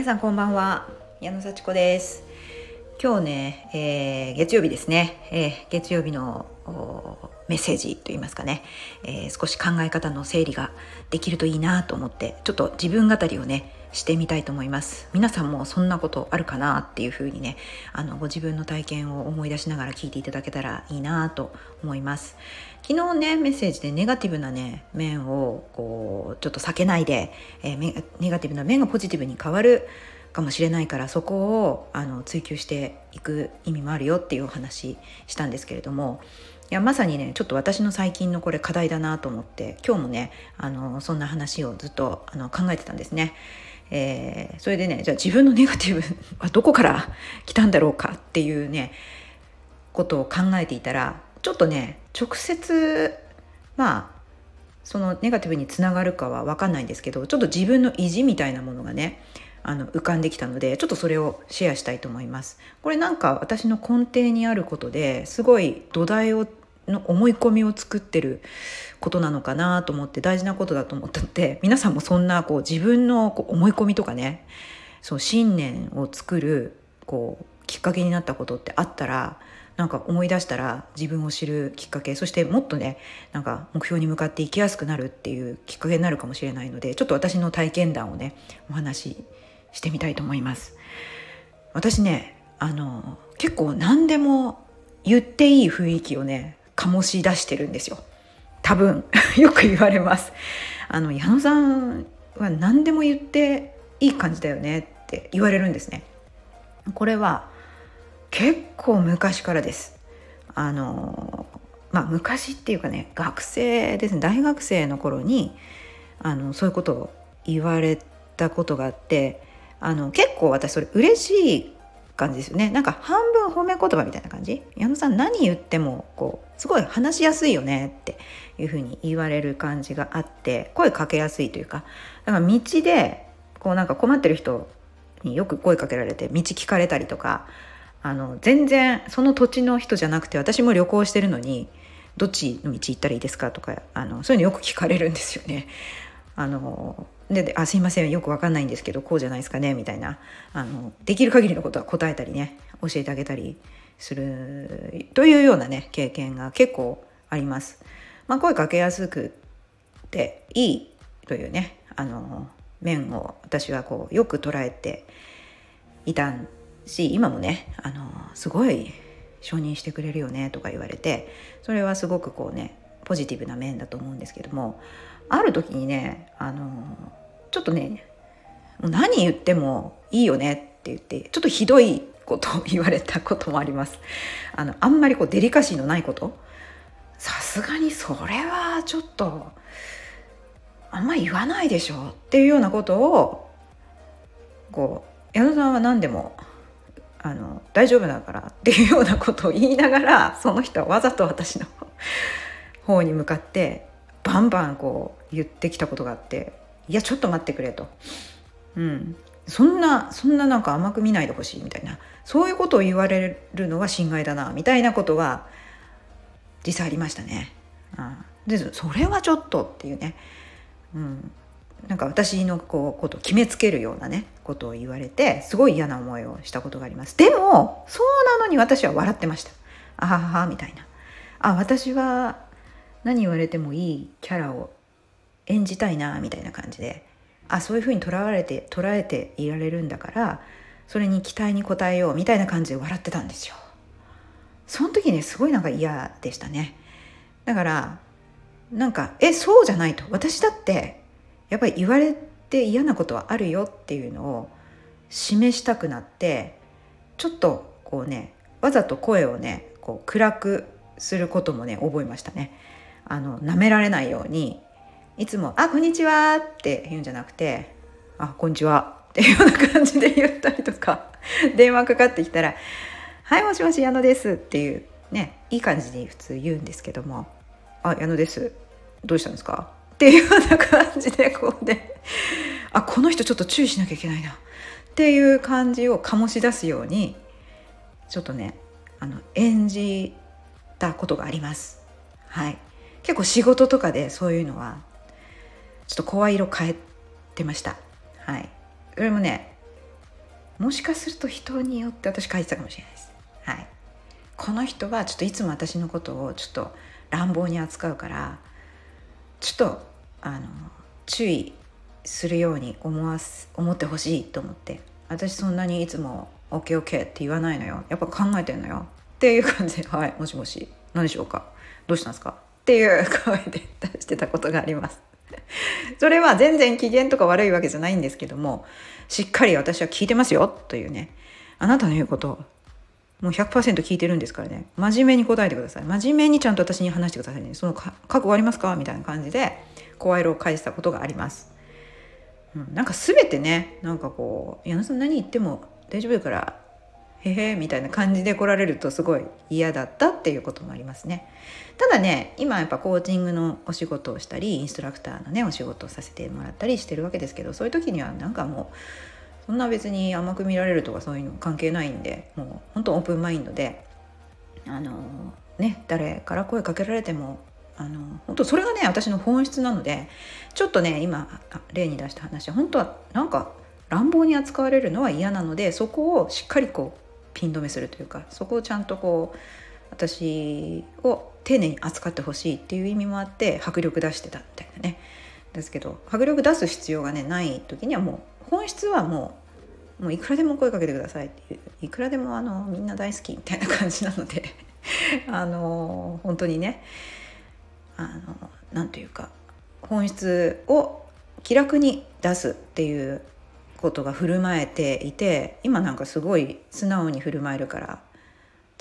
皆さんこんばんは。矢野幸子です。今日ね、えー、月曜日ですね、えー、月曜日のメッセージといいますかね、えー、少し考え方の整理ができるといいなと思ってちょっと自分語りをねしてみたいと思います。皆さんもそんなことあるかなっていうふうにねあのご自分の体験を思い出しながら聞いていただけたらいいなと思います。昨日ねメッセージでネガティブなね面をこうちょっと避けないで、えー、ネガティブな面がポジティブに変わるかもしれないからそこをあの追求していく意味もあるよっていうお話したんですけれどもいやまさにねちょっと私の最近のこれ課題だなと思って今日もねあのそんな話をずっとあの考えてたんですね。えー、それでねじゃあ自分のネガティブはどこから来たんだろうかっていうねことを考えていたらちょっとね直接まあそのネガティブにつながるかは分かんないんですけどちょっと自分の意地みたいなものがねあの浮かんできたのでちょっとそれをシェアしたいと思います。これなんか私の根底にあることですごい土台をの思い込みを作ってることなのかなと思って大事なことだと思ったので皆さんもそんなこう自分のこう思い込みとかねそう信念を作るこうきっかけになったことってあったらなんか思い出したら自分を知るきっかけそしてもっとねなんか目標に向かっていきやすくなるっていうきっかけになるかもしれないのでちょっと私の体験談をねお話ししてみたいと思います。私ねあの結構何でも言っていい雰囲気をね醸し出してるんですよ。多分 よく言われます。あの矢野さんは何でも言っていい感じだよねって言われるんですね。これは結構昔からです。あのまあ昔っていうかね学生ですね。大学生の頃にあのそういうことを言われたことがあってあの結構私それ嬉しい感じですよね。なんか半分褒め言葉みたいな感じ。矢野さん何言ってもこうすごい話しやすいよねっていうふうに言われる感じがあって声かけやすいというか。だから道でこうなんか困ってる人によく声かけられて道聞かれたりとかあの全然その土地の人じゃなくて私も旅行してるのにどっちの道行ったらいいですかとかあのそういうのよく聞かれるんですよね。あのであすいませんよく分かんないんですけどこうじゃないですかねみたいなあのできる限りのことは答えたりね教えてあげたりするというようなね経験が結構あります。まあ、声かけやすくていいというねあの面を私はこうよく捉えていたんし今もねあのすごい承認してくれるよねとか言われてそれはすごくこうねポジティブな面だと思うんですけどもある時にねあのちょっとねもう何言ってもいいよねって言ってちょっとひどいことを言われたこともあります。あのあんまりこうデリカシーのないこと。さすがにそれはちょっとあんま言わないでしょっていうようなことをこう矢野さんは何でもあの大丈夫だからっていうようなことを言いながらその人はわざと私の方に向かってバンバンこう言ってきたことがあっていやちょっと待ってくれと、うん、そんなそんななんか甘く見ないでほしいみたいな。そういうことを言われるのは侵害だなみたいなことは実際ありましたね。うん、でそれはちょっとっていうね、うん、なんか私のこうことを決めつけるようなねことを言われてすごい嫌な思いをしたことがあります。でもそうなのに私は笑ってました。あははみたいな。あ私は何言われてもいいキャラを演じたいなみたいな感じであそういうふうにとらわれて捉えていられるんだからそれに期待に応えようみたいな感じで笑ってたんですよ。その時ねすごいなんか嫌でしたね。だからなんかえそうじゃないと私だってやっぱり言われて嫌なことはあるよっていうのを示したくなってちょっとこうねわざと声をねこう暗くすることもね覚えましたね。あの舐められないようにいつも「あこんにちは」って言うんじゃなくて「あこんにちは」っていうような感じで言ったりとか 電話かかってきたら「はいもしもし矢野です」っていうねいい感じに普通言うんですけども「あ矢野ですどうしたんですか?」っていうような感じでこうねあこの人ちょっと注意しなきゃいけないなっていう感じを醸し出すようにちょっとねあの演じたことがあります。はい結構仕事とかでそういうのはちょっと声色変えてましたはいそれもねもしかすると人によって私書いてたかもしれないです。はい、この人はちょっといつも私のことをちょっと乱暴に扱うからちょっとあの注意するように思わす思ってほしいと思って。私そんなにいつも OKOK、って言わないのよ。やっぱ考えてんのよ。っていう感じで「はいもしもし。何でしょうか。どうしたんですか?」っていう声で出してたことがあります。それは全然機嫌とか悪いわけじゃないんですけどもしっかり私は聞いてますよというね。あなたの言うこともう100%聞いてるんですからね。真面目に答えてください。真面目にちゃんと私に話してくださいね。その覚悟ありますか？みたいな感じで声色を返したことがあります、うん、なんか全てねなんかこう矢野さん何言っても大丈夫だからへへみたいな感じで来られるとすごい嫌だったっていうこともありますね。ただね今やっぱコーチングのお仕事をしたりインストラクターのねお仕事をさせてもらったりしてるわけですけどそういう時にはなんかもうそんな別に甘く見られるとかそういうの関係ないんでもう本当オープンマインドであのね誰から声かけられてもあの本当それがね私の本質なのでちょっとね今例に出した話本当はなんか乱暴に扱われるのは嫌なのでそこをしっかりこうピン止めするというかそこをちゃんとこう私を丁寧に扱ってほしいっていう意味もあって迫力出してたみたいなね。ですけど迫力出す必要がねない時にはもう本質はもうもういくらでも声かけてくださいっていういくらでもあのみんな大好きみたいな感じなのであの本当にねあのなんというか本質を気楽に出すっていうことが振る舞えていて今なんかすごい素直に振る舞えるから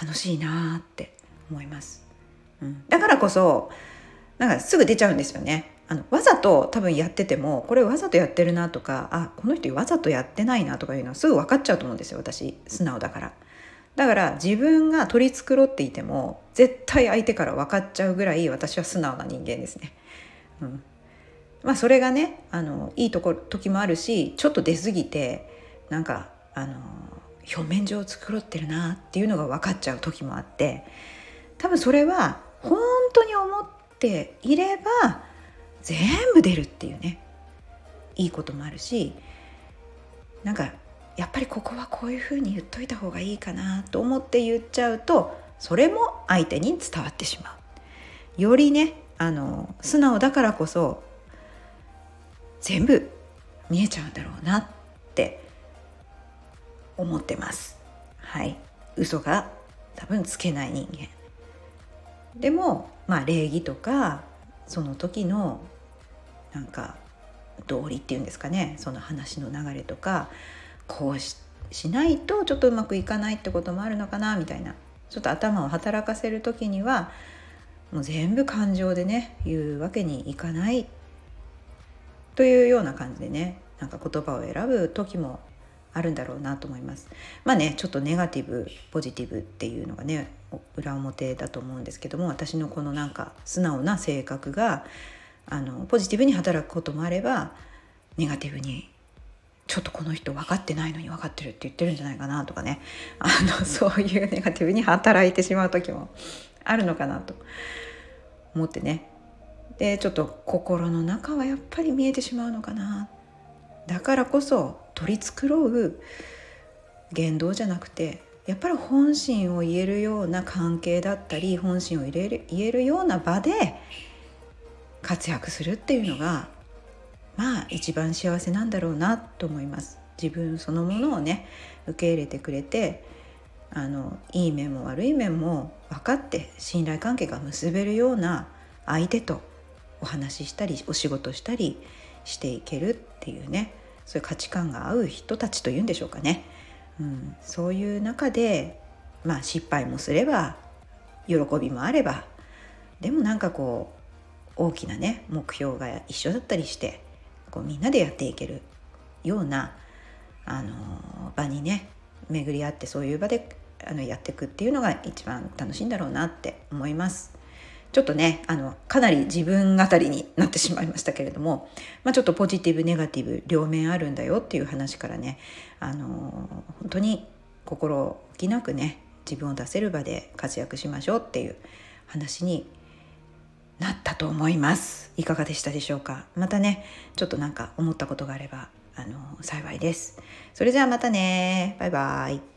楽しいなって思います、うん、だからこそなんかすぐ出ちゃうんですよね。あのわざと多分やっててもこれわざとやってるなとかあこの人わざとやってないなとかいうのはすぐ分かっちゃうと思うんですよ私。素直だから。だから自分が取り繕っていても絶対相手から分かっちゃうぐらい私は素直な人間ですね、うん、まあそれがねあのいいとこ時もあるしちょっと出過ぎてなんかあの表面上繕ってるなっていうのが分かっちゃう時もあって多分それは本当に思っていれば全部出るっていうねいいこともあるしなんかやっぱりここはこういうふうに言っといた方がいいかなと思って言っちゃうとそれも相手に伝わってしまう。よりねあの素直だからこそ全部見えちゃうんだろうなって思ってます。はい。嘘が多分つけない人間。でもまあ礼儀とかその時のなんか道理っていうんですかね。その話の流れとかこうししないとちょっとうまくいかないってこともあるのかなみたいなちょっと頭を働かせる時にはもう全部感情でね言うわけにいかないというような感じでねなんか言葉を選ぶ時もあるんだろうなと思います。まあねちょっとネガティブポジティブっていうのがね裏表だと思うんですけども私のこのなんか素直な性格があのポジティブに働くこともあればネガティブにちょっとこの人分かってないのに分かってるって言ってるんじゃないかなとかね。あのそういうネガティブに働いてしまう時もあるのかなと。思ってね。でちょっと心の中はやっぱり見えてしまうのかな。だからこそ取り繕う言動じゃなくてやっぱり本心を言えるような関係だったり本心を入れる言えるような場で活躍するっていうのがまあ一番幸せなんだろうなと思います。自分そのものをね受け入れてくれてあのいい面も悪い面も分かって信頼関係が結べるような相手とお話ししたりお仕事したりしていけるっていうねそういう価値観が合う人たちというんでしょうかね、うん、そういう中で、まあ、失敗もすれば喜びもあればでもなんかこう大きなね目標が一緒だったりしてこうみんなでやっていけるようなあの場にね巡り合ってそういう場であのやっていくっていうのが一番楽しいんだろうなって思います。ちょっとねあのかなり自分語りになってしまいましたけれども、まあ、ちょっとポジティブネガティブ両面あるんだよっていう話からねあの本当に心置きなくね自分を出せる場で活躍しましょうっていう話になったと思いますいかがでしたでしょうか？またねちょっとなんか思ったことがあればあの幸いです。それじゃあまたねバイバイ。